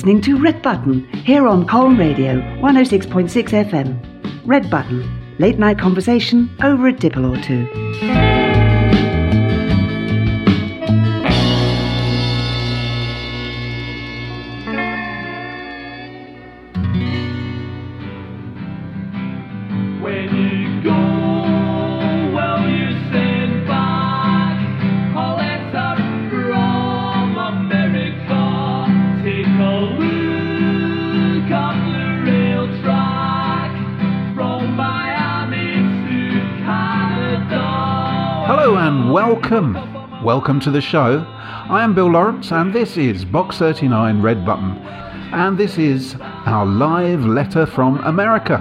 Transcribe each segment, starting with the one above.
listening to Red Button here on Colne Radio 106.6 FM. Red Button, late night conversation over a dipple or two. Welcome. To the show. I am Bill Lawrence and this is Box 39 Red Button. And this is our live letter from America,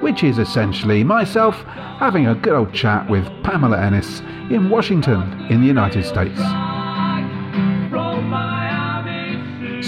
which is essentially myself having a good old chat with Pamela Ennis in Washington in the United States.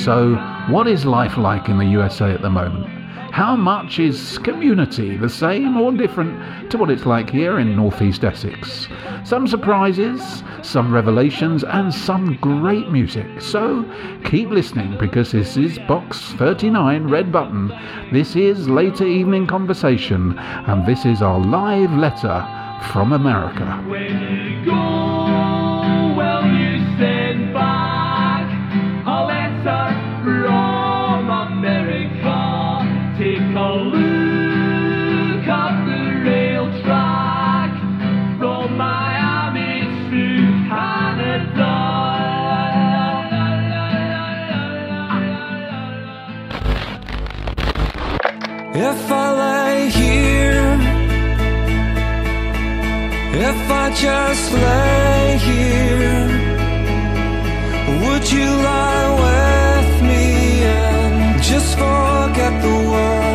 So, what is life like in the USA at the moment? How much is community the same or different to what it's like here in Northeast Essex? Some surprises, some revelations, and some great music. So keep listening because this is Box 39 Red Button. This is Later Evening Conversation, and this is our live letter from America. If I lay here, if I just lay here, would you lie with me and just forget the world?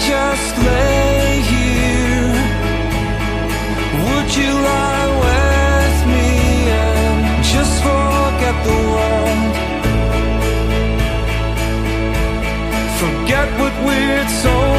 Just lay here, would you lie with me and just forget the world? Forget what we're told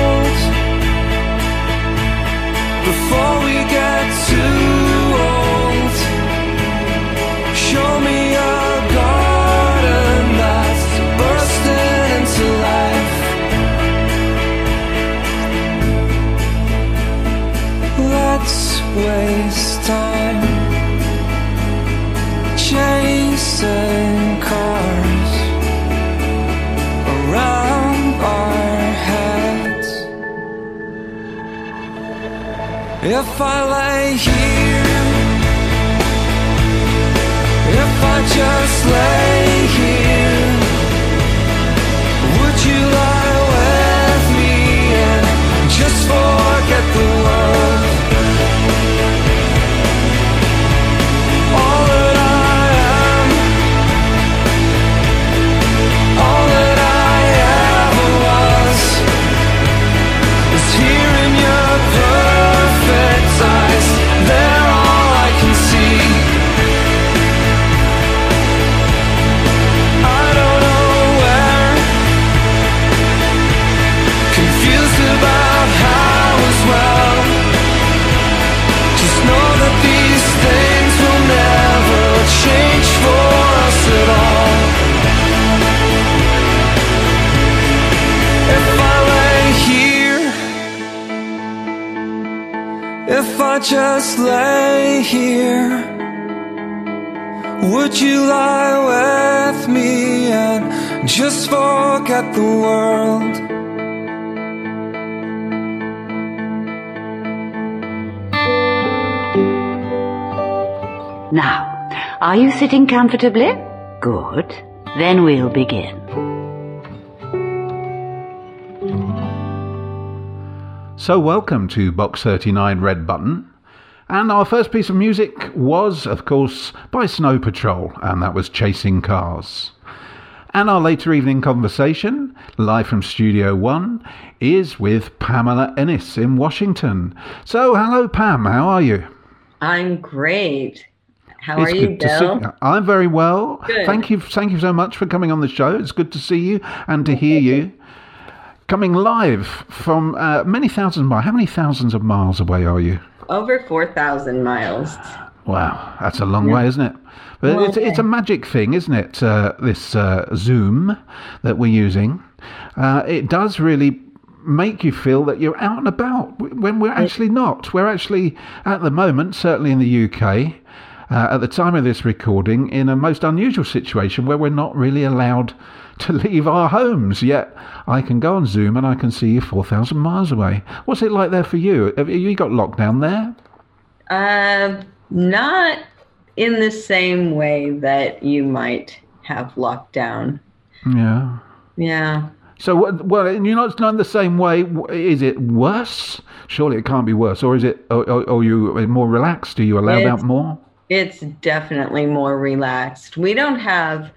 If I lay here, if I just lay here, would you lie with me and just forget Just lay here? Would you lie with me and just forget the world? Now, are you sitting comfortably? Good. Then we'll begin. So, welcome to Box 39 Red Button. And our first piece of music was, of course, by Snow Patrol, and that was Chasing Cars. And our later evening conversation, live from Studio One, is with Pamela Ennis in Washington. So, hello, Pam, how are you? I'm great. How It's are you, good to see Bill? I'm very well. Good. Thank you. Thank you so much for coming on the show. It's good to see you and to hear you. Coming live from uh, many thousands miles. How many thousands of miles away are you? Over 4,000 miles. Wow, that's a long way, isn't it? But Long it's, it's a magic thing, isn't it? Uh, this uh, Zoom that we're using, uh, it does really make you feel that you're out and about when we're actually not. We're actually, at the moment, certainly in the UK, uh, at the time of this recording, in a most unusual situation where we're not really allowed to leave our homes. Yet I can go on Zoom and I can see you 4,000 miles away. What's it like there for you? Have you got locked down there? Uh, not in the same way that you might have lockdown. Yeah. Yeah. So, well, you're not not in the same way. Is it worse? Surely it can't be worse. Or is it? Or, or, or you more relaxed? Are you allowed It's- out more? It's definitely more relaxed. We don't have,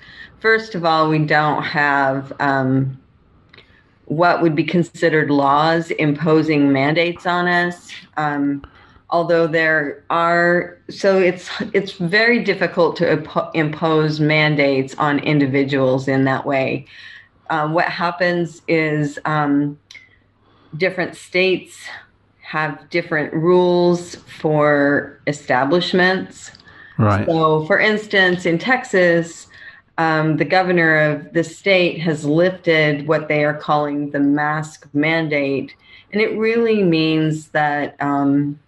first of all, we don't have um, what would be considered laws imposing mandates on us. Um, although there are, so it's it's very difficult to impo- impose mandates on individuals in that way. Uh, what happens is um, different states have different rules for establishments. Right. So, for instance, in Texas, um, the governor of the state has lifted what they are calling the mask mandate. And it really means that um,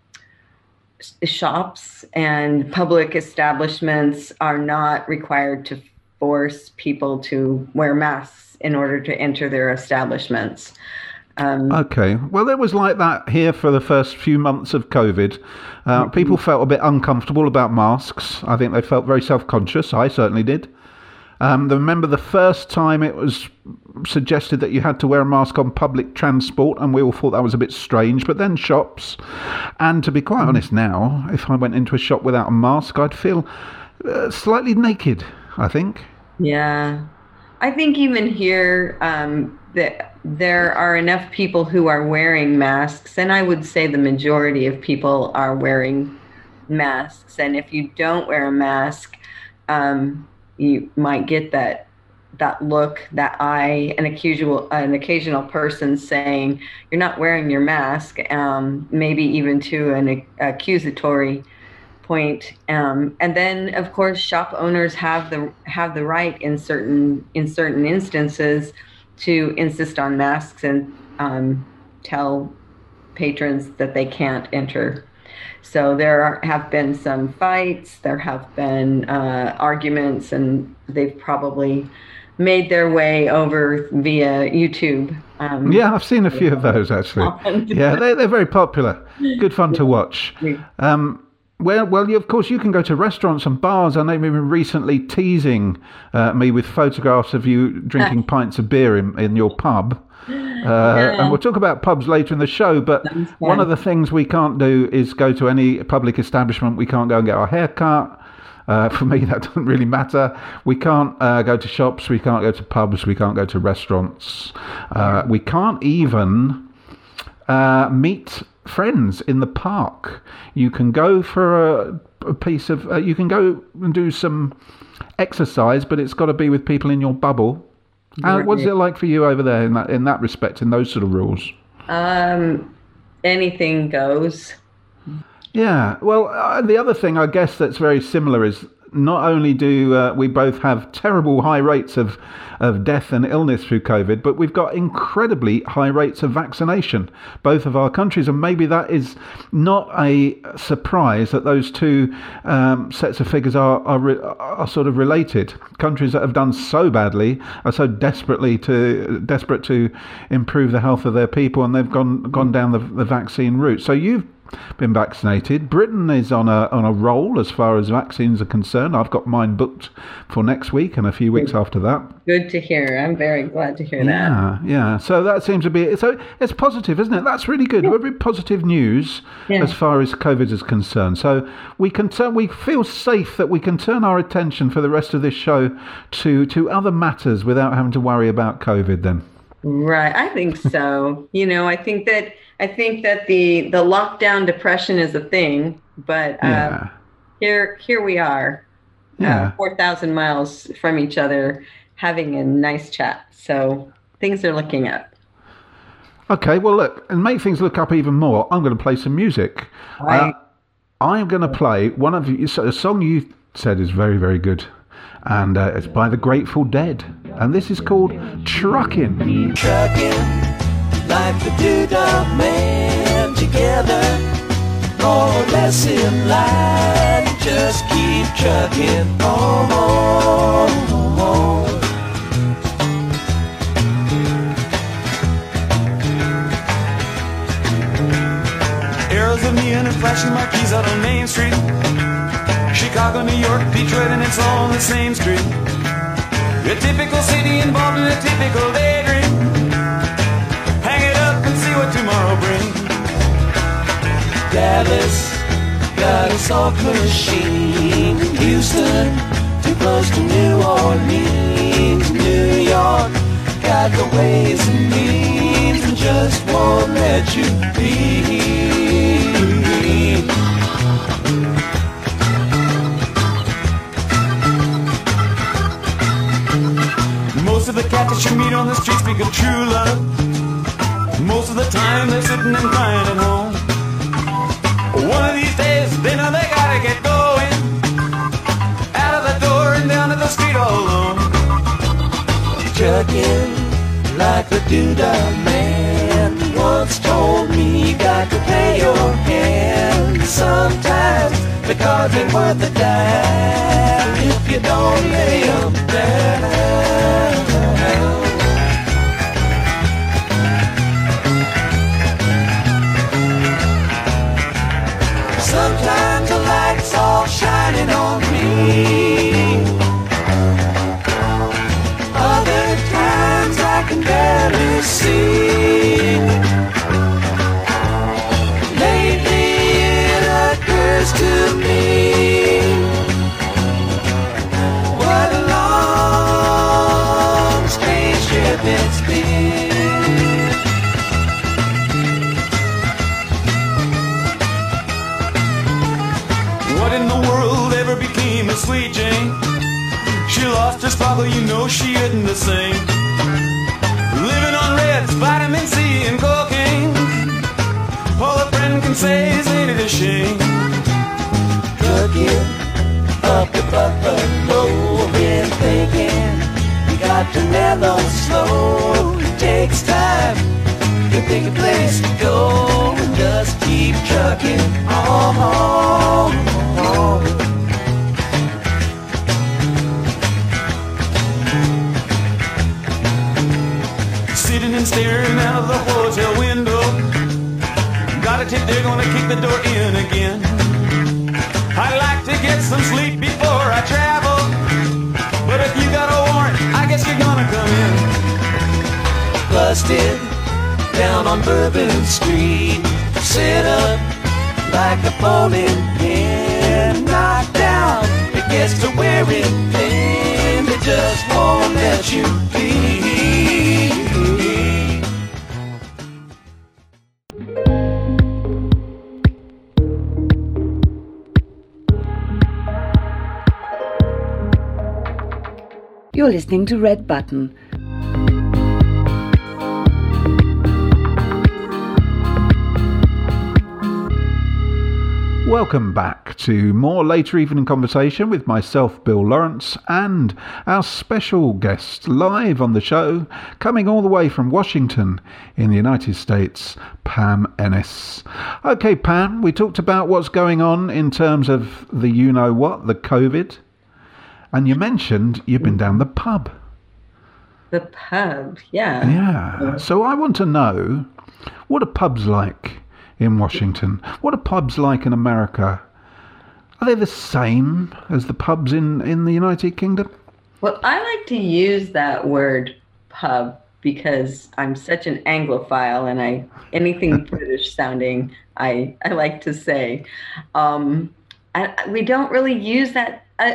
shops and public establishments are not required to force people to wear masks in order to enter their establishments. Um, Okay. Well, it was like that here for the first few months of COVID. Uh, People felt a bit uncomfortable about masks. I think they felt very self-conscious. I certainly did. Um, remember the first time it was suggested that you had to wear a mask on public transport, and we all thought that was a bit strange. But then shops, and to be quite honest now, if I went into a shop without a mask, I'd feel uh, slightly naked. I think. Yeah. I think even here, um, that there are enough people who are wearing masks, and I would say the majority of people are wearing masks. And if you don't wear a mask, um, you might get that that look, that eye, an occasional an occasional person saying you're not wearing your mask, um, maybe even to an accusatory point. Um, and then, of course, shop owners have the have the right in certain in certain instances to insist on masks and um, tell patrons that they can't enter. So there are, have been some fights. There have been uh, arguments, and they've probably made their way over via YouTube. Um, Yeah, I've seen a few of those actually. Yeah, they, they're very popular. Good fun to watch. Um, well, well, you, of course, you can go to restaurants and bars. I know you've been recently teasing uh, me with photographs of you drinking pints of beer in, in your pub. Uh, And we'll talk about pubs later in the show. But one of the things we can't do is go to any public establishment. We can't go and get our hair cut. Uh, for me, that doesn't really matter. We can't uh, go to shops. We can't go to pubs. We can't go to restaurants. Uh, we can't even uh, meet friends in the park. You can go for a, a piece of. Uh, you can go and do some exercise, but it's got to be with people in your bubble. Uh, what's it like for you over there in that in that respect, in those sort of rules? Um, anything goes. Yeah. Well, uh, the other thing I guess that's very similar is not only do uh, we both have terrible high rates of, of death and illness through COVID, but we've got incredibly high rates of vaccination, both of our countries. And maybe that is not a surprise that those two um, sets of figures are, are, re- are sort of related. Countries that have done so badly are so desperately to desperate to improve the health of their people, and they've gone gone down the, the vaccine route. So you've been vaccinated. Britain is on a on a roll as far as vaccines are concerned. I've got mine booked for next week and a few weeks after that. Good to hear. I'm very glad to hear that. Yeah, yeah. So that seems to be so. It's positive, isn't it? That's really good. Very positive news Yeah. as far as COVID is concerned. So we can turn. We feel safe that we can turn our attention for the rest of this show to to other matters without having to worry about COVID. Then. Right. I think so. you know, I think that I think that the the lockdown depression is a thing, but uh, Yeah. here here we are, Yeah. uh, four thousand miles from each other, having a nice chat. So things are looking up. Okay. Well, look, and make things look up even more. I'm going to play some music. I- I'm going to play one of you. so A song you said is very, very good, and uh, it's by the Grateful Dead, and this is called "Truckin'." trucking like the doodah man together more or less in line just keep trucking on Arrows of neon and flashing marquees out on Main Street. Chicago, New York, Detroit, and it's all on the same street. A typical city involved in a typical daydream. Dallas got a soft machine Houston too close to New Orleans New York got the ways and means and just won't let you be Most of the cats that you meet on the street speak of true love. Most of the time they're sitting and crying at home. One of these days they know they gotta get going. Out of the door and down to the street all alone. trucking like the doodah man once told me you got to pay your hand sometimes cards ain't worth a dime if you don't lay 'em down pin, knocked down. It gets to thin, it just won't let you be. You're listening to Red Button. Welcome back to more later evening conversation with myself, Bill Lawrence, and our special guest live on the show, coming all the way from Washington in the United States, Pam Ennis. Okay, Pam, we talked about what's going on in terms of the you know what, the COVID, and you mentioned you've been down the pub. The pub, yeah. Yeah. So I want to know what are pubs like in Washington. What are pubs like in America? Are they the same as the pubs in, in the United Kingdom? Well, I like to use that word pub because I'm such an Anglophile and I anything British sounding I I like to say. Um, I, we don't really use that. Uh,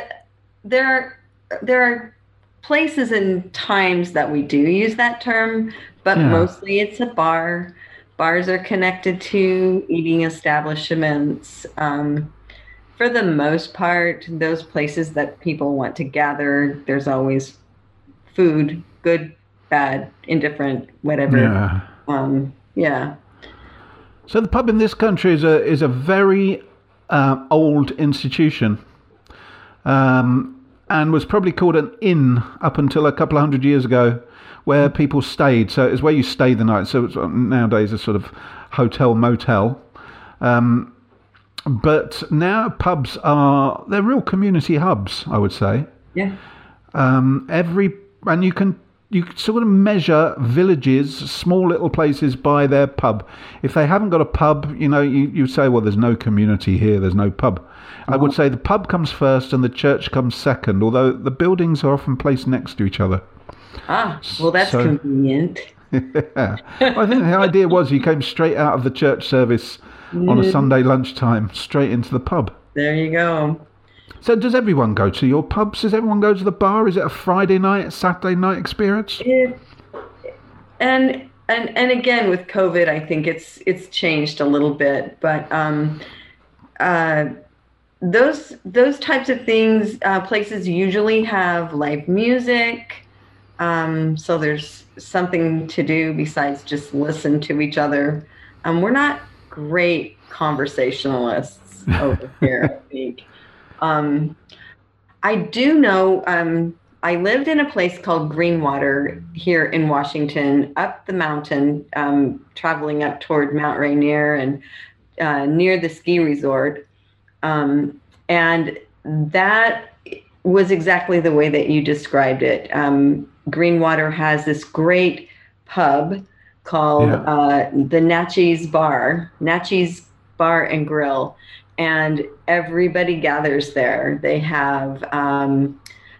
there are there are places and times that we do use that term, but Yeah. mostly it's a bar. Bars are connected to eating establishments. Um, for the most part, those places that people want to gather, there's always food, good, bad, indifferent, whatever. Yeah. Um, yeah. So the pub in this country is a is a very uh, old institution, um, and was probably called an inn up until a couple of hundred years ago, where people stayed. So it's where you stay the night. So it's uh, nowadays a sort of hotel motel. Um, but now pubs are they're real community hubs, I would say. Yeah. Um, every and you can you sort of measure villages, small little places by their pub. If they haven't got a pub, you know, you, you say, well, there's no community here, there's no pub. I would say the pub comes first and the church comes second, although the buildings are often placed next to each other. Ah, well, that's So- convenient. yeah. I think the idea was you came straight out of the church service on a Sunday lunchtime, straight into the pub. There you go. So does everyone go to your pubs? Does everyone go to the bar? Is it a Friday night, Saturday night experience? It, and and and again with COVID, I think it's it's changed a little bit, but um, uh, those those types of things, uh, places usually have live music, um, so there's something to do besides just listen to each other. Um, we're not great conversationalists over here, I think. Um, I do know. Um, I lived in a place called Greenwater here in Washington, up the mountain, um, traveling up toward Mount Rainier and uh, near the ski resort. Um, and that was exactly the way that you described it. Um, Greenwater has this great pub called Yeah. uh, the Naches Bar, Naches Bar and Grill, and everybody gathers there. They have um,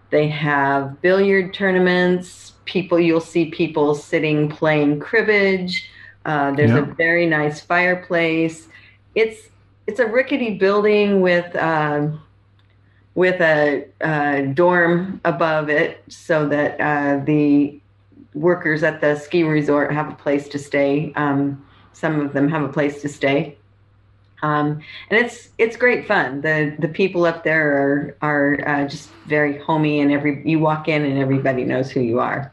they have billiard tournaments. People, you'll see people sitting playing cribbage. Uh, there's a very nice fireplace. It's it's a rickety building with um with a, uh dorm above it, so that uh, the workers at the ski resort have a place to stay. Um, some of them have a place to stay. Um, and it's it's great fun. The the people up there are are uh, just very homey, and every you walk in and everybody knows who you are.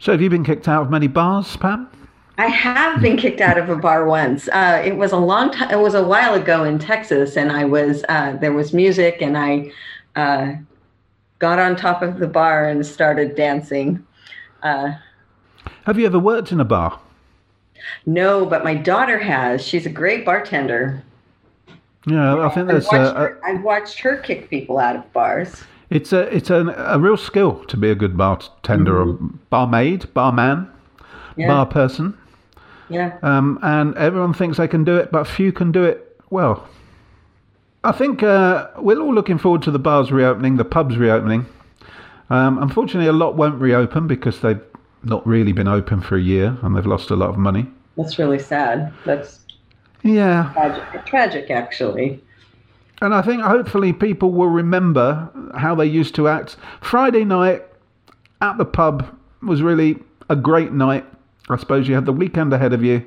So have you been kicked out of many bars, Pam? I have been kicked out of a bar once. Uh, it was a long time. It was a while ago in Texas, and I was uh, there was music, and I uh, got on top of the bar and started dancing. Uh, Have you ever worked in a bar? no, but my daughter has. She's a great bartender. Yeah, I think I've watched, her, I've watched her kick people out of bars. it's a it's a, a real skill to be a good bartender or barmaid, barman, Yeah, bar person. Yeah. Um, and everyone thinks they can do it, but few can do it well. I think uh, we're all looking forward to the bars reopening, the pubs reopening. Um, unfortunately, a lot won't reopen because they've not really been open for a year and they've lost a lot of money. That's really sad. That's Yeah, tragic, tragic actually. And I think hopefully people will remember how they used to act. Friday night at the pub was really a great night. I suppose you have the weekend ahead of you.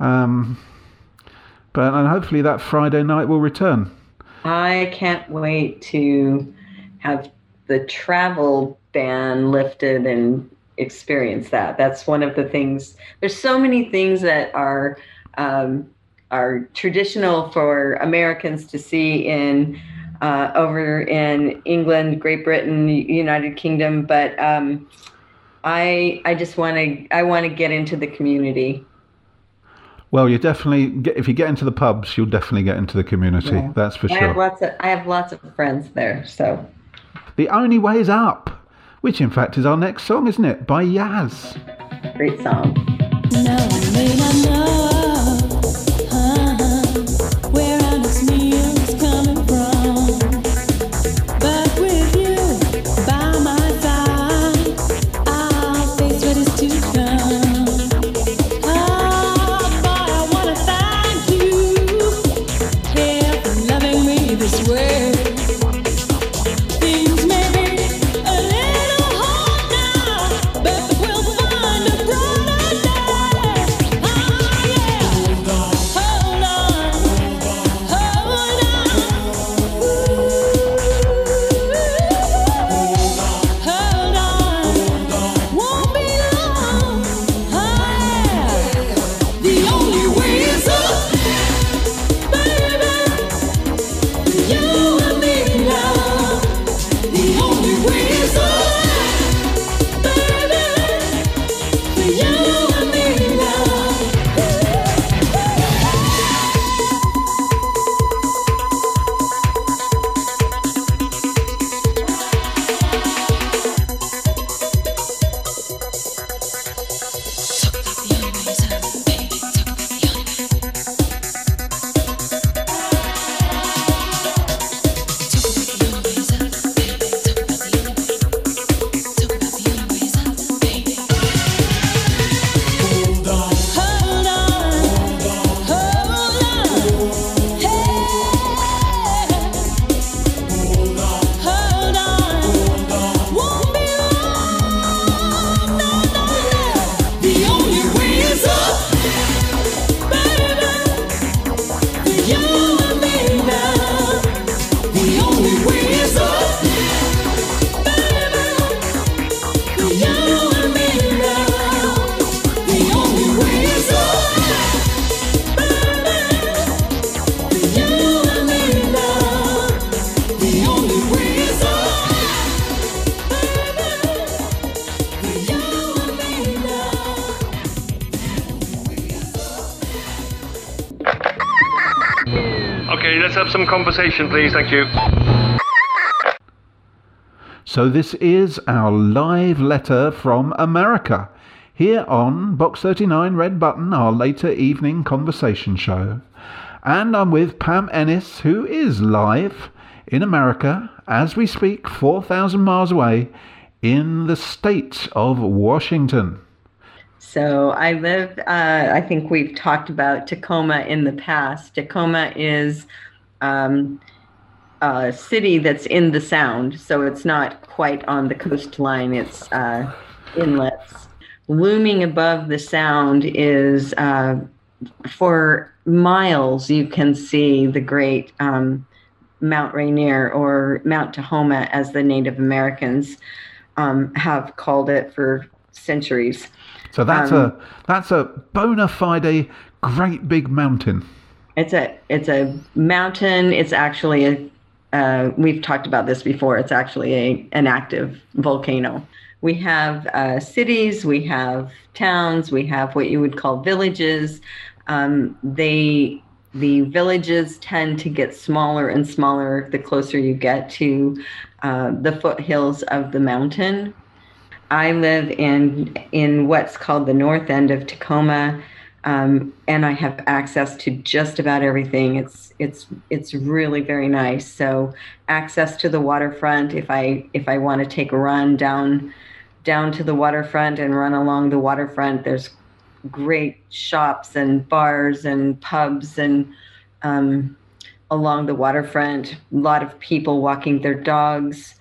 Um, but and hopefully that Friday night will return. I can't wait to have the travel ban lifted and experience that. That's one of the things. There's so many things that are um, are traditional for Americans to see in uh, over in England, Great Britain, United Kingdom, but um, I I just want to I want to get into the community. Well, you definitely get, if you get into the pubs, you'll definitely get into the community. Yeah. That's for I have sure. lots of I have lots of friends there, so. The only way is up, which in fact is our next song, isn't it? By Yazz. Great song. Now let's have some conversation, please. Thank you. So, this is our live letter from America here on Box 39 Red Button, our later evening conversation show. And I'm with Pam Ennis, who is live in America as we speak, 4,000 miles away in the state of Washington. So I live, uh, I think we've talked about Tacoma in the past. Tacoma is um, a city that's in the sound, so it's not quite on the coastline, it's uh, inlets. Looming above the sound is uh, for miles, you can see the great um, Mount Rainier or Mount Tahoma, as the Native Americans um, have called it for centuries. So that's um, a that's a bona fide great big mountain. It's a it's a mountain. It's actually a uh, we've talked about this before. It's actually a an active volcano. We have uh, cities, we have towns, we have what you would call villages. Um, they the villages tend to get smaller and smaller the closer you get to uh, the foothills of the mountain. I live in in what's called the north end of Tacoma, um, and I have access to just about everything. It's it's it's really very nice. So access to the waterfront. If I if I want to take a run down down to the waterfront and run along the waterfront, there's great shops and bars and pubs and um, along the waterfront. A lot of people walking their dogs.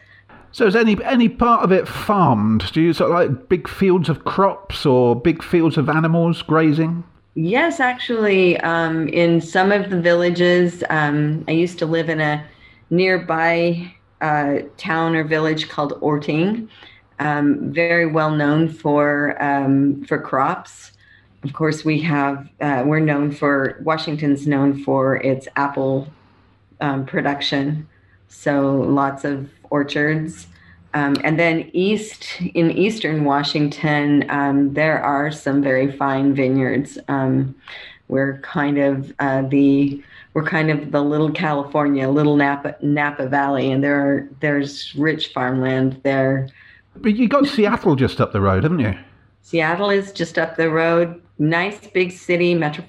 So is any any part of it farmed? Do you sort of like big fields of crops or big fields of animals grazing? Yes, actually, um, in some of the villages, um, I used to live in a nearby uh, town or village called Orting, um, very well known for um, for crops of course, we have, uh, we're known for, Washington's known for its apple um, production. So lots of orchards. Um, and then east, in eastern Washington, um, there are some very fine vineyards. Um, we're kind of uh, the, we're kind of the little California, little Napa, Napa Valley, and there are, there's rich farmland there. But you got Seattle just up the road, haven't you? Seattle is just up the road nice big city, metro,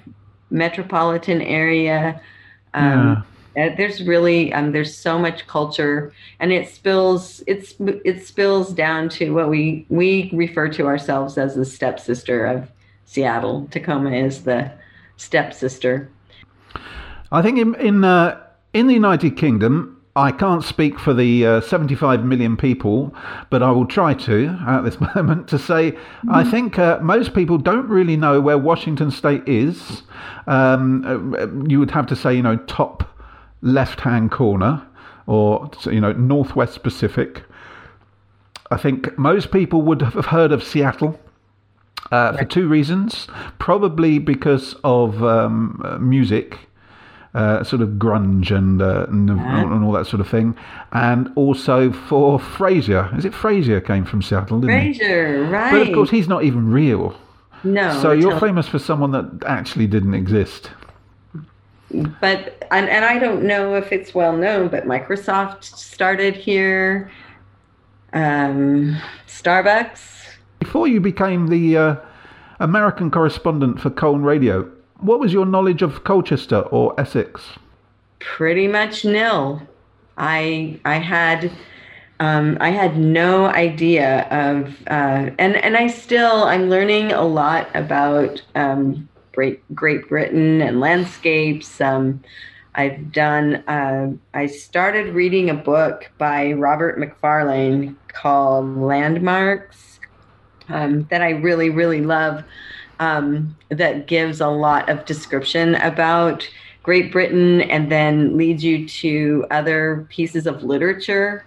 metropolitan area. Um, yeah. Uh, there's really um, there's so much culture, and it spills it's it spills down to what we we refer to ourselves as the stepsister of Seattle. Tacoma is the stepsister. I think in in uh, in the United Kingdom, I can't speak for the uh, 75 million people, but I will try to at this moment to say mm-hmm. I think uh, most people don't really know where Washington State is. Um, uh, you would have to say, you know, top left hand corner or, you know, Northwest Pacific. I think most people would have heard of Seattle. Uh, for two reasons. Probably because of um, music uh, sort of grunge and, uh, and, and, all that sort of thing. And also for Frasier. Is it Frasier came from Seattle, he? right. But of course, he's not even real. No. So you're famous for someone that actually didn't exist. But, and, and I don't know if it's well known, but Microsoft started here, um, Starbucks. Before you became the uh, American correspondent for Colne Radio, what was your knowledge of Colchester or Essex? Pretty much nil. I I had um, I had no idea of uh, and and I still I'm learning a lot about um, Great Great Britain and landscapes. Um, I've done. Uh, I started reading a book by Robert Macfarlane called Landmarks um, that I really really love um, that gives a lot of description about Great Britain and then leads you to other pieces of literature.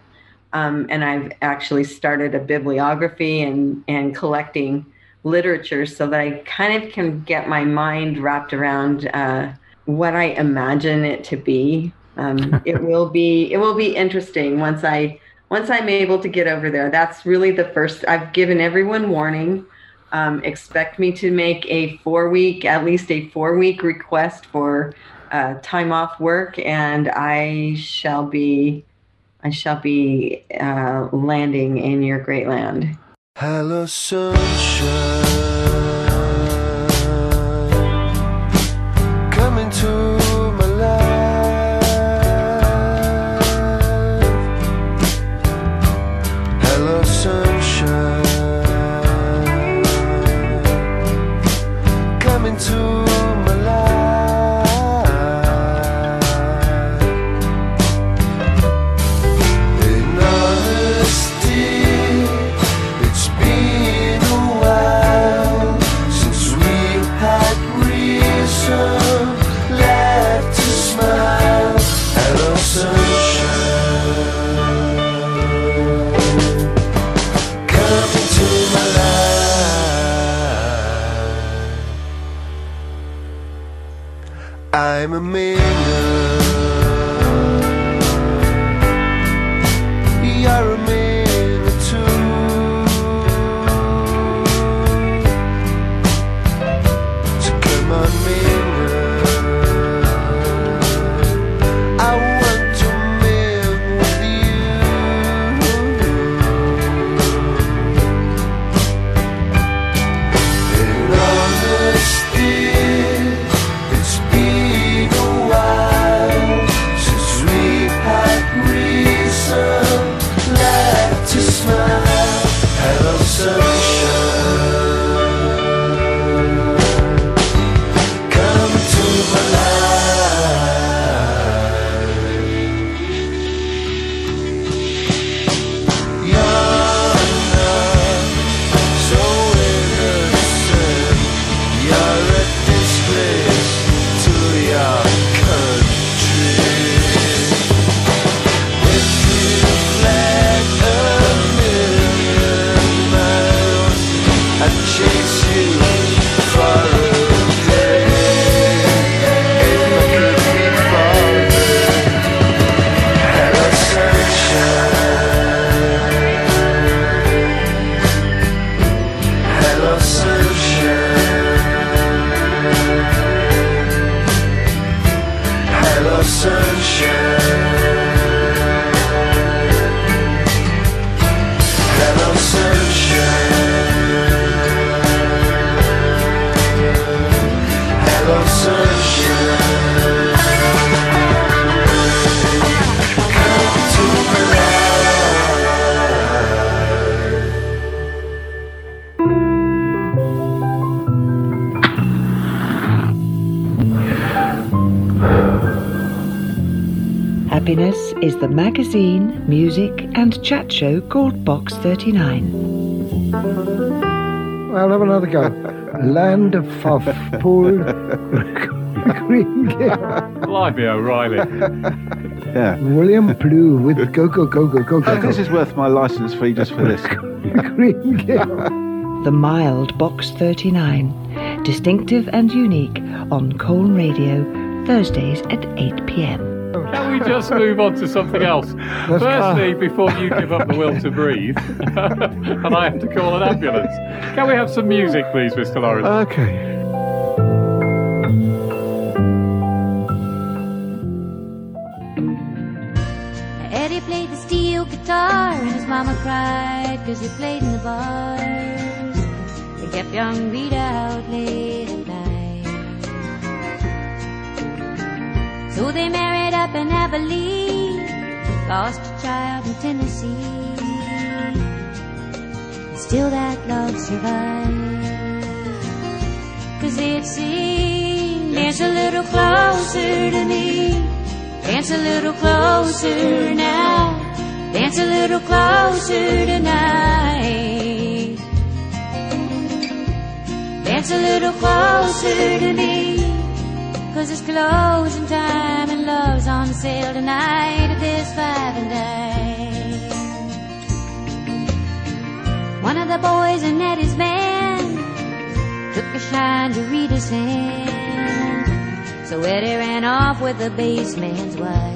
Um, and I've actually started a bibliography and, and collecting literature so that I kind of can get my mind wrapped around uh, what I imagine it to be. Um, it will be it will be interesting once I once I'm able to get over there. That's really the first. I've given everyone warning um, expect me to make a four week, at least a four week request for uh, time off work, and I shall be, I shall be uh, landing in your great land. Hello, sunshine. Magazine, music, and chat show called Box 39. I'll have another go. Land of Fuff, Paul Greengill, Blimey O'Reilly. Yeah. William Plew with Go Go Go Go Go oh, Go Oh, this is worth my license fee just for this. Greengill. The mild Box 39. Distinctive and unique on Colne Radio, Thursdays at 8 pm. Can we just move on to something else? Firstly, before you give up the will to breathe, and I have to call an ambulance, can we have some music, please, Mr. Lawrence? Okay. Eddie played the steel guitar and his mama cried cause he played in the bars. They kept young Rita out late at night. So they married up in Abilene, lost a child in Tennessee. Still that love survived. Cause it seemed dance a little closer to me. Dance a little closer now. Dance a little closer tonight. Dance a little closer to me. Cause it's closing time and love's on sale tonight at this five and dime. One of the boys in Eddie's band took a shine to Rita's hand. So Eddie ran off with the bassman's wife.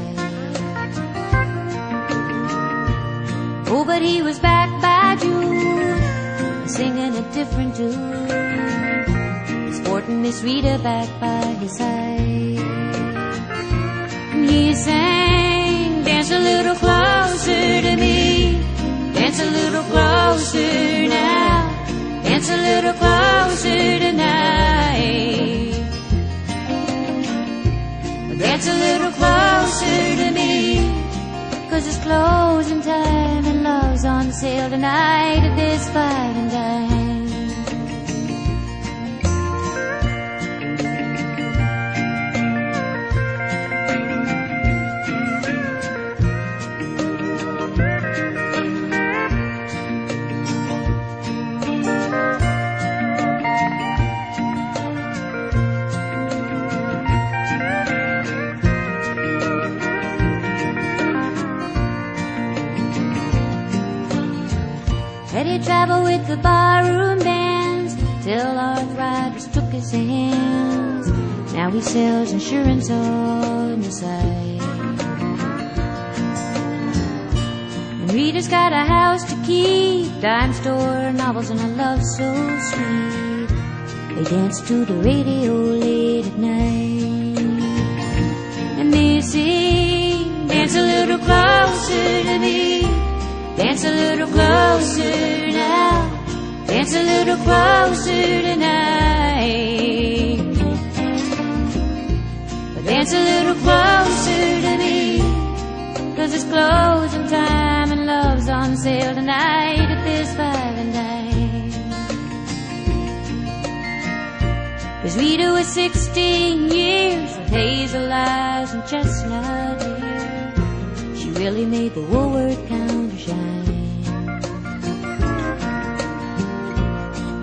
Oh, but he was back by June, singing a different tune. Miss Rita back by his side. He sang, Dance a little closer to me. Dance a little closer now. Dance a little closer tonight. Dance a little closer to me. Cause it's closing time and love's on sale tonight at this five and. With the barroom bands till arthritis took his hands. Now he sells insurance on the side. And Rita's got a house to keep, dime store, novels, and a love so sweet. They dance to the radio late at night. And they sing, dance a little closer to me. Dance a little closer. Dance a little closer tonight. Dance a little closer to me. Cause it's closing time and love's on sale tonight at this five and dime. Cause Rita was 16 years with hazel eyes and chestnut hair. She really made the Woolworth counter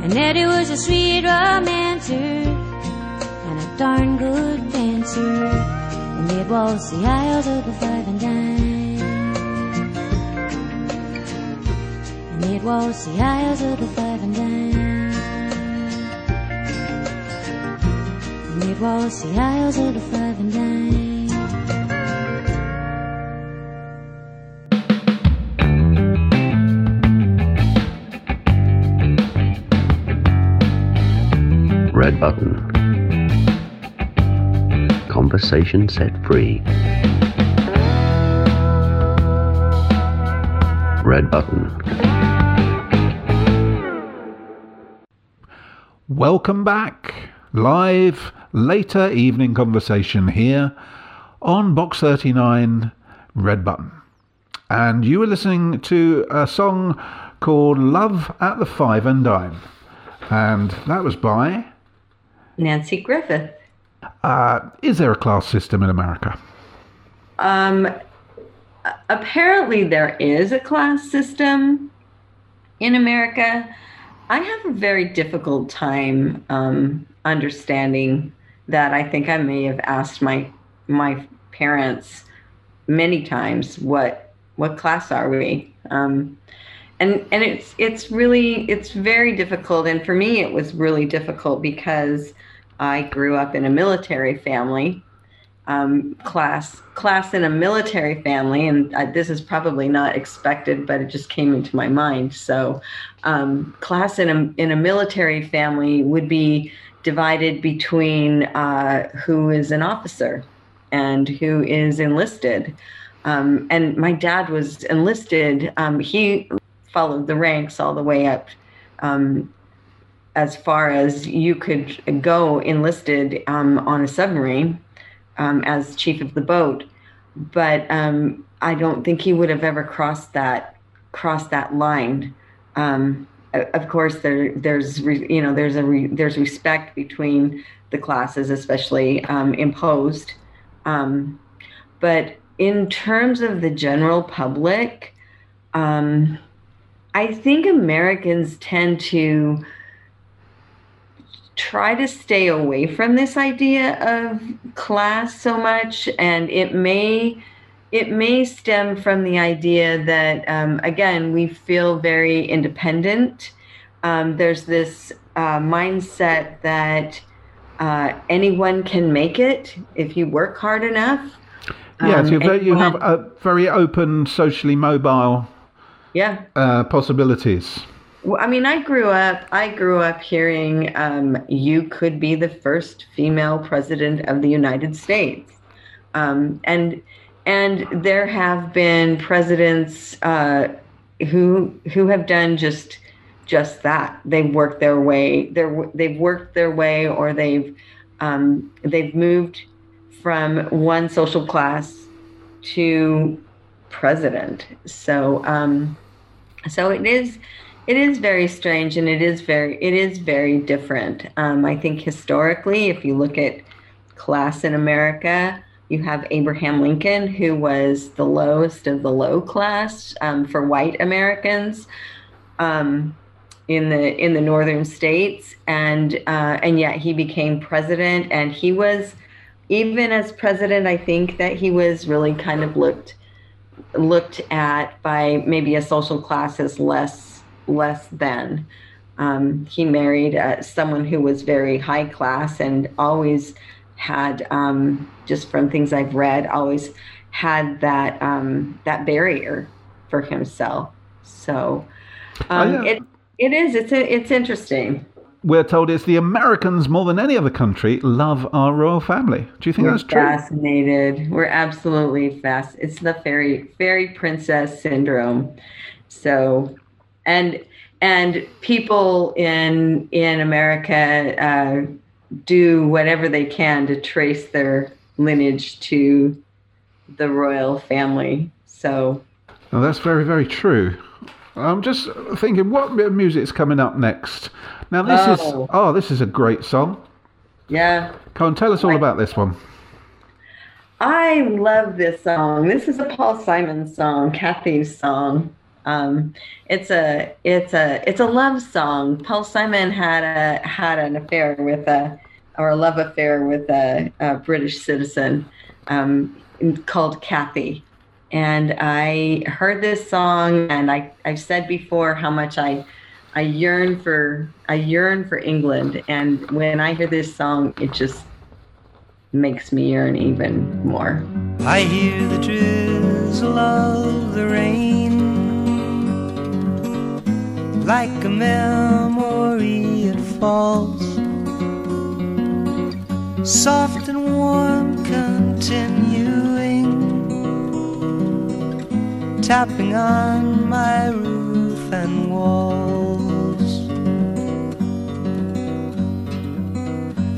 And Eddie was a sweet romancer and a darn good dancer. And they'd waltz the aisles of the five and dime. And they'd waltz the aisles of the five and dime. And they'd waltz the aisles of the five and dime. Button. Conversation set free. Red button. Welcome back. Live, later evening conversation here on Box 39 Red Button. And you were listening to a song called Love at the Five and Dime. And that was by. Nanci Griffith. Uh, is there a class system in America? Um, apparently, there is a class system in America. I have a very difficult time um, understanding that. I think I may have asked my my parents many times, "What what class are we?" Um, and and it's it's really it's very difficult. And for me, it was really difficult because I grew up in a military family, um, class class in a military family, and I, this is probably not expected, but it just came into my mind. So, um, class in a in a military family would be divided between uh, who is an officer and who is enlisted. Um, and my dad was enlisted. Um, he followed the ranks all the way up um, as far as you could go enlisted um, on a submarine um, as chief of the boat. But um, I don't think he would have ever crossed that crossed that line. Um, of course, there there's re, you know there's a re, there's respect between the classes, especially um, imposed. But in terms of the general public, um, I think Americans tend to try to stay away from this idea of class so much and it may it may stem from the idea that um, again we feel very independent. Um, there's this uh, mindset that uh, anyone can make it if you work hard enough. Yes, Um, you have, you have a very open, socially mobile yeah. uh, possibilities. I mean, I grew up. I grew up hearing um, you could be the first female president of the United States, um, and and there have been presidents uh, who who have done just just that. They've worked their way. They've worked their way, or they've um, they've moved from one social class to president. So um, so it is it is very strange and it is very it is very different. Um, I think historically, if you look at class in America, you have Abraham Lincoln, who was the lowest of the low class um, for white Americans um, in the in the northern states, and uh, and yet he became president, and he was even as president, I think that he was really kind of looked looked at by maybe a social class as less less than. Um, he married uh, someone who was very high class and always had, um, just from things I've read, always had that um, that barrier for himself. So um, Oh, yeah. it it is it's it's interesting. We're told it's the Americans more than any other country love our royal family. Do you think We're that's true? fascinated. We're absolutely fast. It's the fairy fairy princess syndrome. So, and and people in in America uh, do whatever they can to trace their lineage to the royal family. So, Oh, that's very, very true. I'm just thinking, what of music's coming up next? Now, this Oh. is oh, this is a great song. yeah, Come on, tell us all about this one. I love this song. This is a Paul Simon song, Kathy's song. Um, it's a it's a it's a love song. Paul Simon had a had an affair with a or a love affair with a, a British citizen um, called Kathy. And I heard this song, and I I've said before how much I I yearn for I yearn for England. And when I hear this song, it just makes me yearn even more. I hear the drizzle of the rain like a memory it falls. Soft and warm continuing tapping on my roof and walls.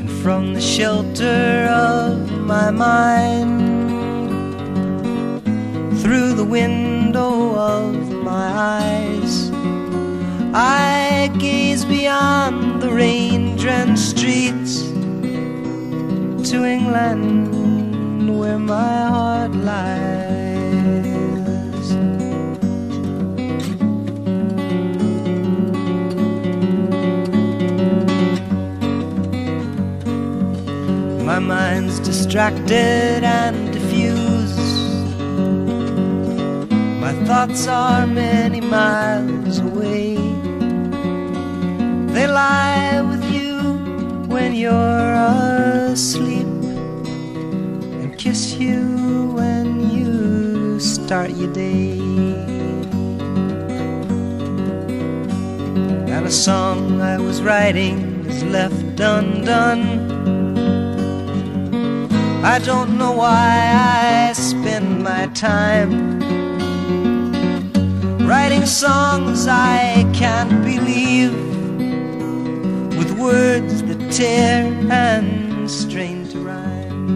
And from the shelter of my mind through the window of my eyes I gaze beyond the rain drenched streets to England where my heart lies. My mind's distracted and diffused. My thoughts are many miles away. They lie with you when you're asleep and kiss you when you start your day. And a song I was writing is left undone. I don't know why I spend my time writing songs I can't believe words that tear and strain to rhyme.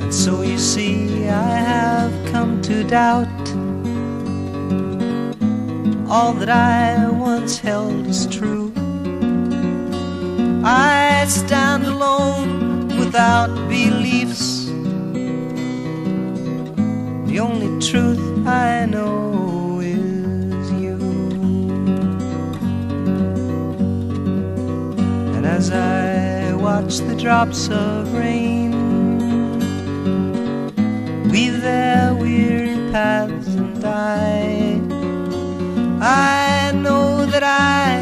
And so you see, I have come to doubt all that I once held as true. I stand alone without beliefs. The only truth I know is you. And as I watch the drops of rain weave their weary paths and die, I know that I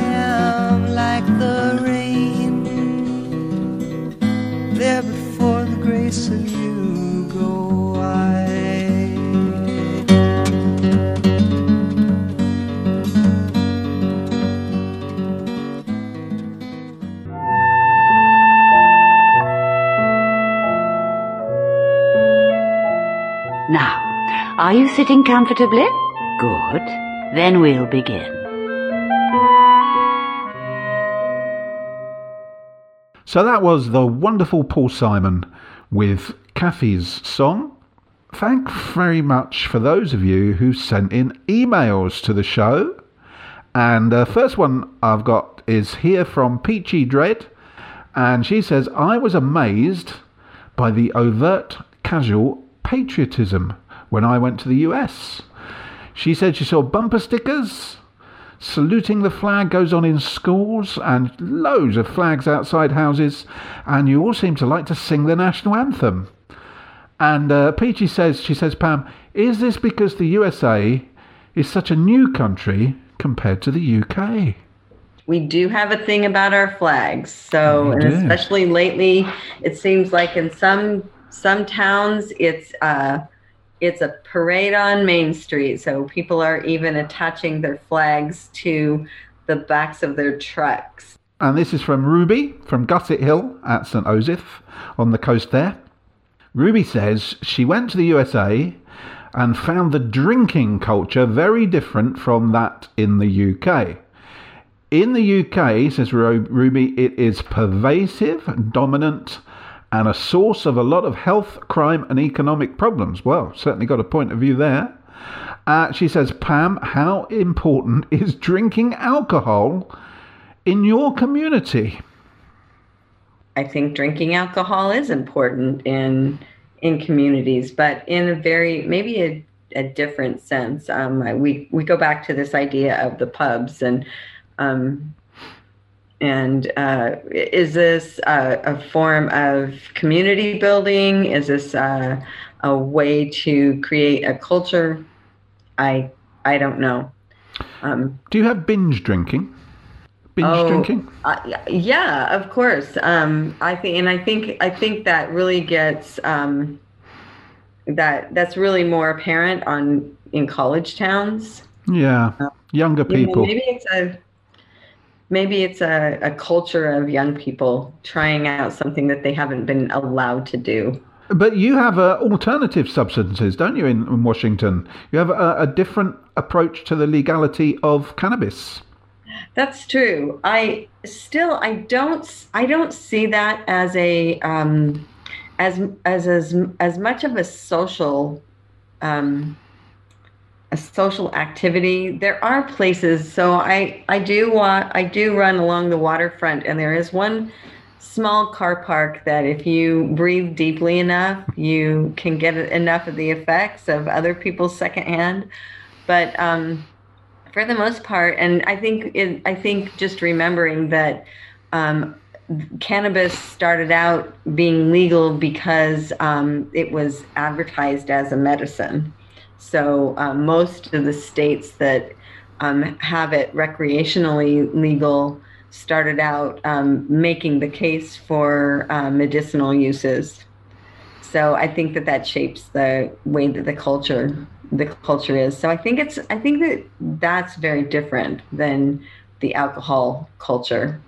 Are you sitting comfortably? Good. Then we'll begin. So that was the wonderful Paul Simon with Kathy's song. Thanks very much for those of you who sent in emails to the show. And the first one I've got is here from Peachy Dread. And she says, I was amazed by the overt casual patriotism when I went to the US. She said she saw bumper stickers, saluting the flag goes on in schools and loads of flags outside houses, and you all seem to like to sing the national anthem. And uh, Peachy says, she says, Pam, is this because the USA is such a new country compared to the UK? We do have a thing about our flags. So, and especially lately, it seems like in some some towns, it's uh, it's a parade on Main Street. So people are even attaching their flags to the backs of their trucks. And this is from Ruby from Gusset Hill at St. Osyth on the coast there. Ruby says she went to the USA and found the drinking culture very different from that in the UK. In the UK, says Ruby, it is pervasive, dominant, and a source of a lot of health, crime, and economic problems. Well, certainly got a point of view there. Uh, she says, Pam, how important is drinking alcohol in your community? I think drinking alcohol is important in in communities, but in a very maybe a, a different sense. Um, we we go back to this idea of the pubs and um, and uh, is this a, a form of community building? Is this uh, a way to create a culture? I I don't know. Um, Do you have binge drinking? Binge Oh, drinking? uh, yeah, of course. Um, I think, and I think, I think that really gets um, that that's really more apparent on in college towns. Yeah. Younger You know, people. maybe it's a maybe it's a, a culture of young people trying out something that they haven't been allowed to do. But you have uh, alternative substances, don't you, in, in Washington? You have a, a different approach to the legality of cannabis. That's true. I still I don't I don't see that as a um, as as as as much of a social um, a social activity. There are places. So I I do wa- I do run along the waterfront, and there is one small car park that if you breathe deeply enough, you can get enough of the effects of other people's secondhand. But um, for the most part, and I think it, I think just remembering that um, cannabis started out being legal because um, it was advertised as a medicine. So um, most of the states that um, have it recreationally legal started out um, making the case for uh, medicinal uses. So I think that that shapes the way that the culture the culture is. So I think it's I think that that's very different than the alcohol culture.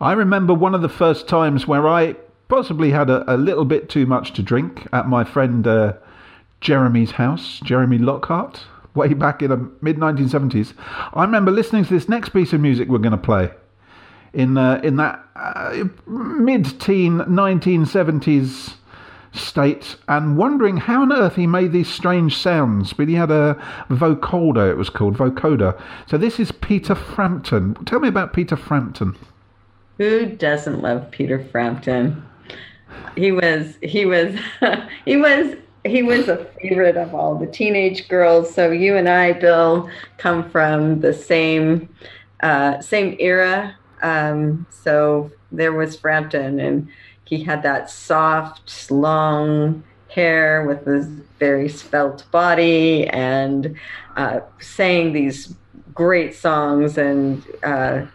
I remember one of the first times where I possibly had a, a little bit too much to drink at my friend uh, Jeremy's house, Jeremy Lockhart, way back in the mid 1970s. I remember listening to this next piece of music we're going to play in uh, in that uh, mid-teen 1970s state and wondering how on earth he made these strange sounds. But he had a vocoder, it was called vocoder. So this is Peter Frampton. Tell me about Peter Frampton. Who doesn't love Peter Frampton? He was he was he was he was a favorite of all the teenage girls. So you and I, Bill, come from the same uh, same era. Um, so there was Frampton, and he had that soft, long hair with this very svelte body, and uh, sang these great songs and. Uh,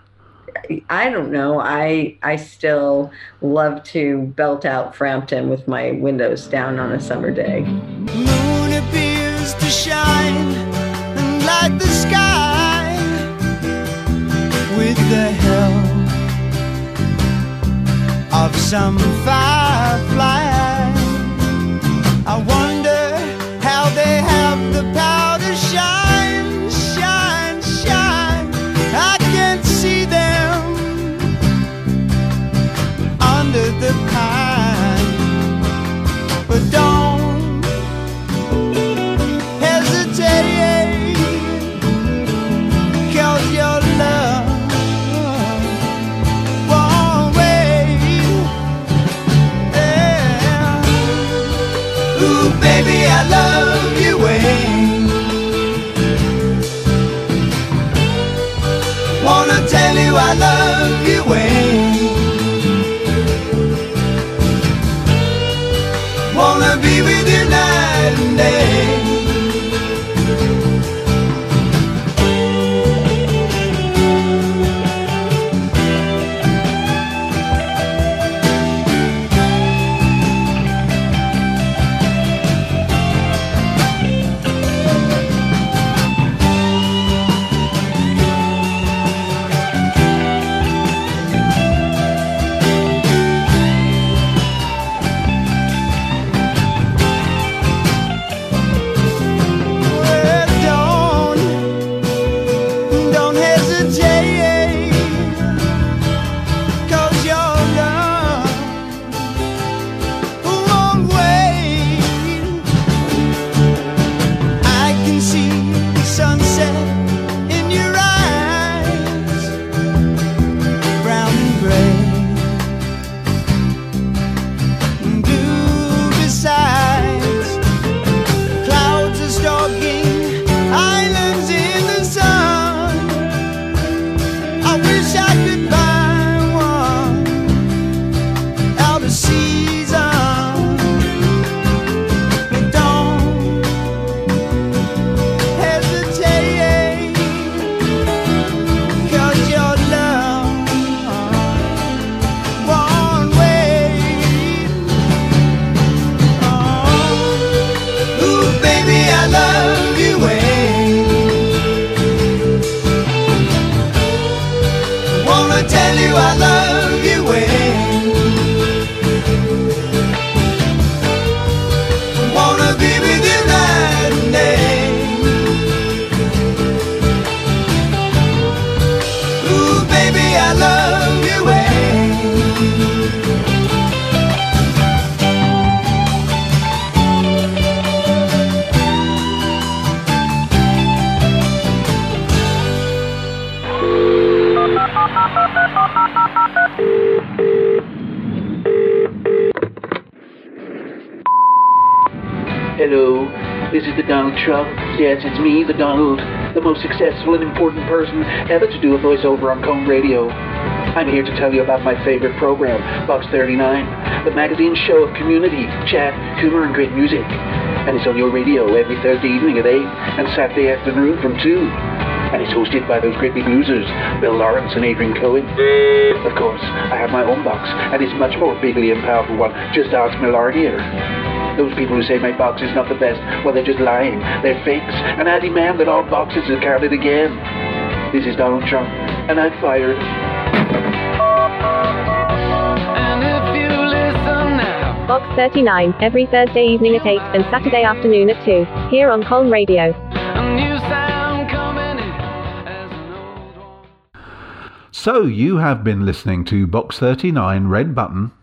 I don't know. I I still love to belt out Frampton with my windows down on a summer day. moon appears to shine and light the sky with the help of some firefly. Tell you I love you, Wayne. Wanna be with Donald Trump. Yes, it's me, the Donald, the most successful and important person ever to do a voiceover on Colne Radio. I'm here to tell you about my favorite program, Box 39, the magazine show of community, chat, humor, and great music. And it's on your radio every Thursday evening at 8 and Saturday afternoon from 2. And it's hosted by those great big losers, Bill Lawrence and Adrian Cohen. Of course, I have my own box, and it's much more bigly and powerful one. Just ask Melania. Those people who say my box is not the best, well, they're just lying. They're fakes, and I demand that all boxes are counted again. This is Donald Trump, and I'm fired. Box 39, every Thursday evening at 8 and Saturday afternoon at 2, here on Colne Radio. So you have been listening to Box 39 Red Button,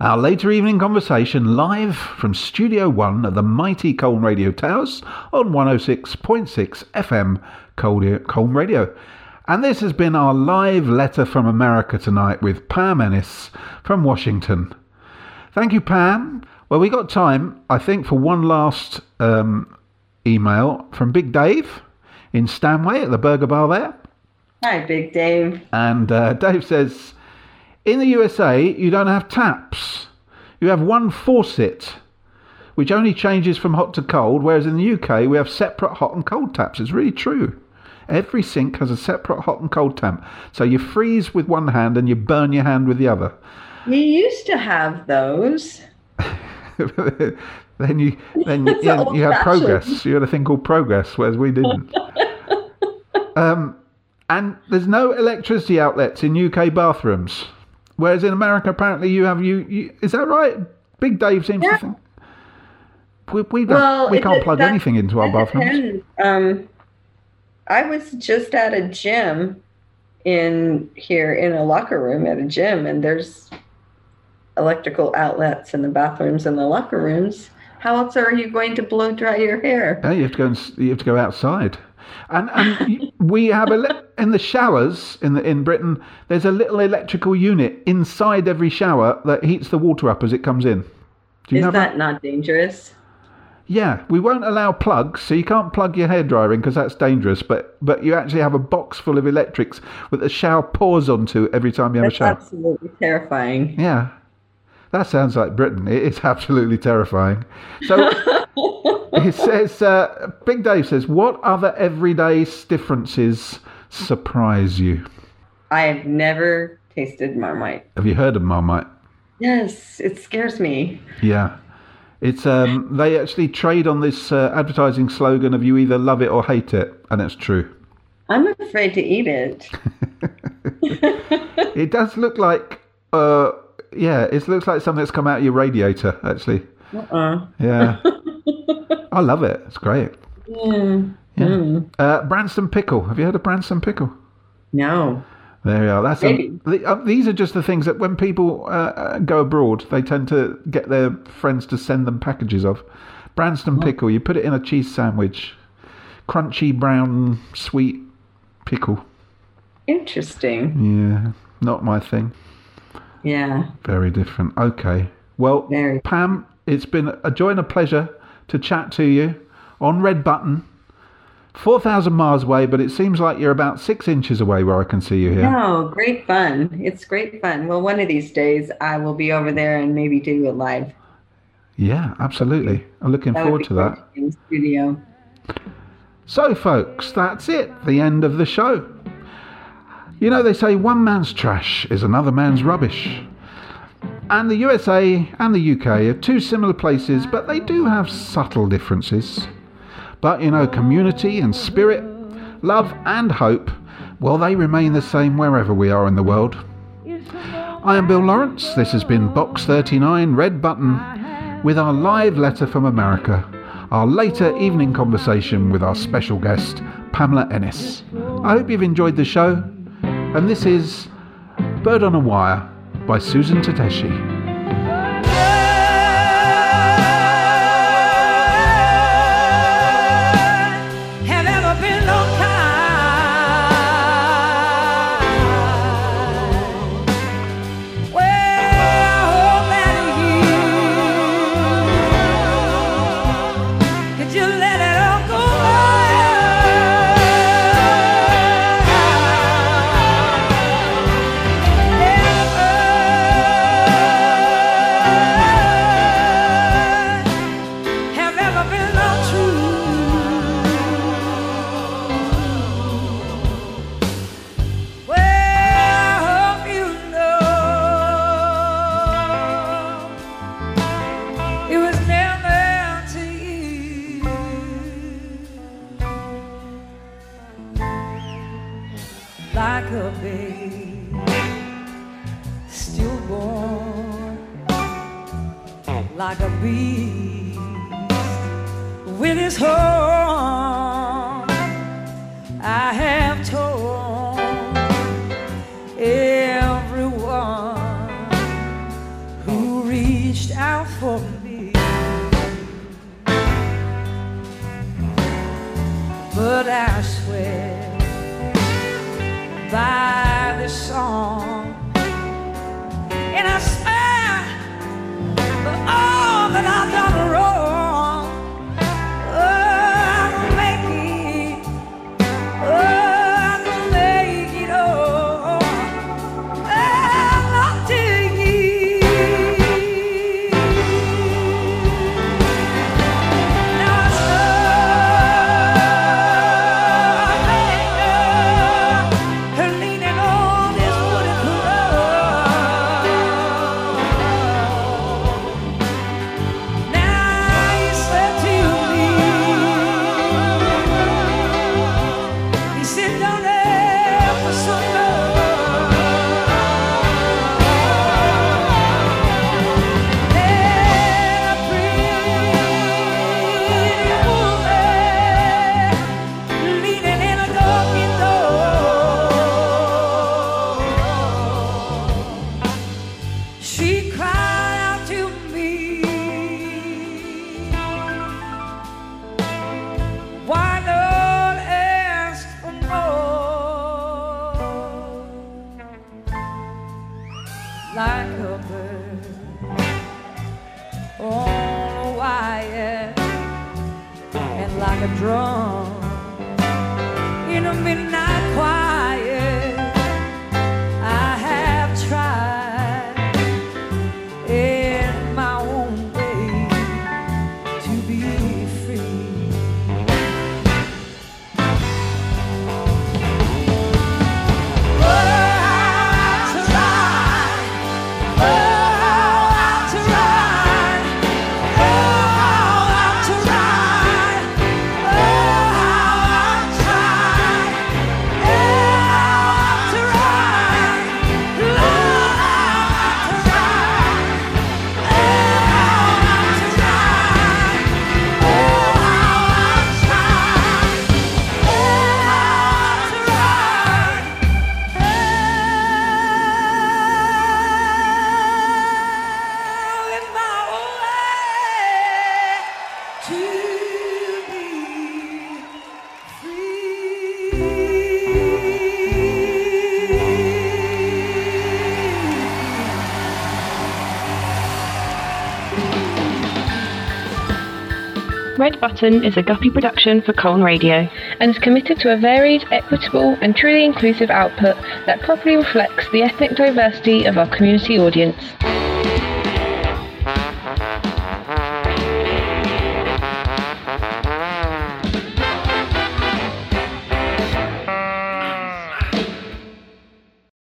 our later evening conversation live from Studio 1 at the mighty Colne Radio Towers on 106.6 FM Colne Radio. And this has been our live letter from America tonight with Pam Ennis from Washington. Thank you, Pam. Well, we got time, I think, for one last um, email from Big Dave in Stanway at the Burger Bar there. Hi, Big Dave. And uh, Dave says, in the USA, you don't have taps. You have one faucet, which only changes from hot to cold, whereas in the UK, we have separate hot and cold taps. It's really true. Every sink has a separate hot and cold tap. So you freeze with one hand and you burn your hand with the other. You used to have those. then you then you, you have progress. You had a thing called progress, whereas we didn't. um, and there's no electricity outlets in UK bathrooms, whereas in America apparently you have. You, you is that right? Big Dave seems to think we, we don't Well, we can't plug that- anything into our bathrooms. Um, I was just at a gym in here in a locker room at a gym, and there's electrical outlets in the bathrooms and the locker rooms. How else are you going to blow dry your hair? Yeah, you have to go and you have to go outside, and and we have a in the showers in the in Britain. There's a little electrical unit inside every shower that heats the water up as it comes in. Is have that not dangerous? Yeah, we won't allow plugs, so you can't plug your hairdryer in because that's dangerous. But but you actually have a box full of electrics with the shower pours onto every time you have That's a shower. absolutely terrifying. Yeah, that sounds like Britain. It is absolutely terrifying. So it says, uh, Big Dave says, what other everyday differences surprise you? I have never tasted Marmite. Have you heard of Marmite? Yes, it scares me. Yeah. It's um, they actually trade on this uh, advertising slogan of you either love it or hate it, and it's true. I'm afraid to eat it. It does look like, uh, yeah, it looks like something that's come out of your radiator. Actually, Uh-uh. yeah, I love it. It's great. Yeah. Yeah. Mm. Uh, Branston pickle. Have you heard of Branston pickle? No. There you are. That's um, the, uh, these are just the things that when people uh, uh, go abroad, they tend to get their friends to send them packages of. Branston pickle. You put it in a cheese sandwich. Crunchy brown sweet pickle. Interesting. Yeah, not my thing. Yeah. Very different. Okay. Well, Pam, it's been a joy and a pleasure to chat to you on Red Button. 4,000 miles away, but it seems like you're about six inches away where I can see you here. No, great fun. It's great fun. Well, one of these days I will be over there and maybe do it live. Yeah, absolutely. I'm looking That forward to that. in studio. So, folks, that's it. The end of the show. You know, they say one man's trash is another man's mm-hmm. rubbish. And the USA and the UK are two similar places, but they do have subtle differences. But, you know, community and spirit, love and hope, well, they remain the same wherever we are in the world. I am Bill Lawrence. This has been Box 39 Red Button with our live letter from America, our later evening conversation with our special guest, Pamela Ennis. I hope you've enjoyed the show, and this is Bird on a Wire by Susan Tedeschi. Button is a Guppy production for Colne Radio and is committed to a varied, equitable, and truly inclusive output that properly reflects the ethnic diversity of our community audience.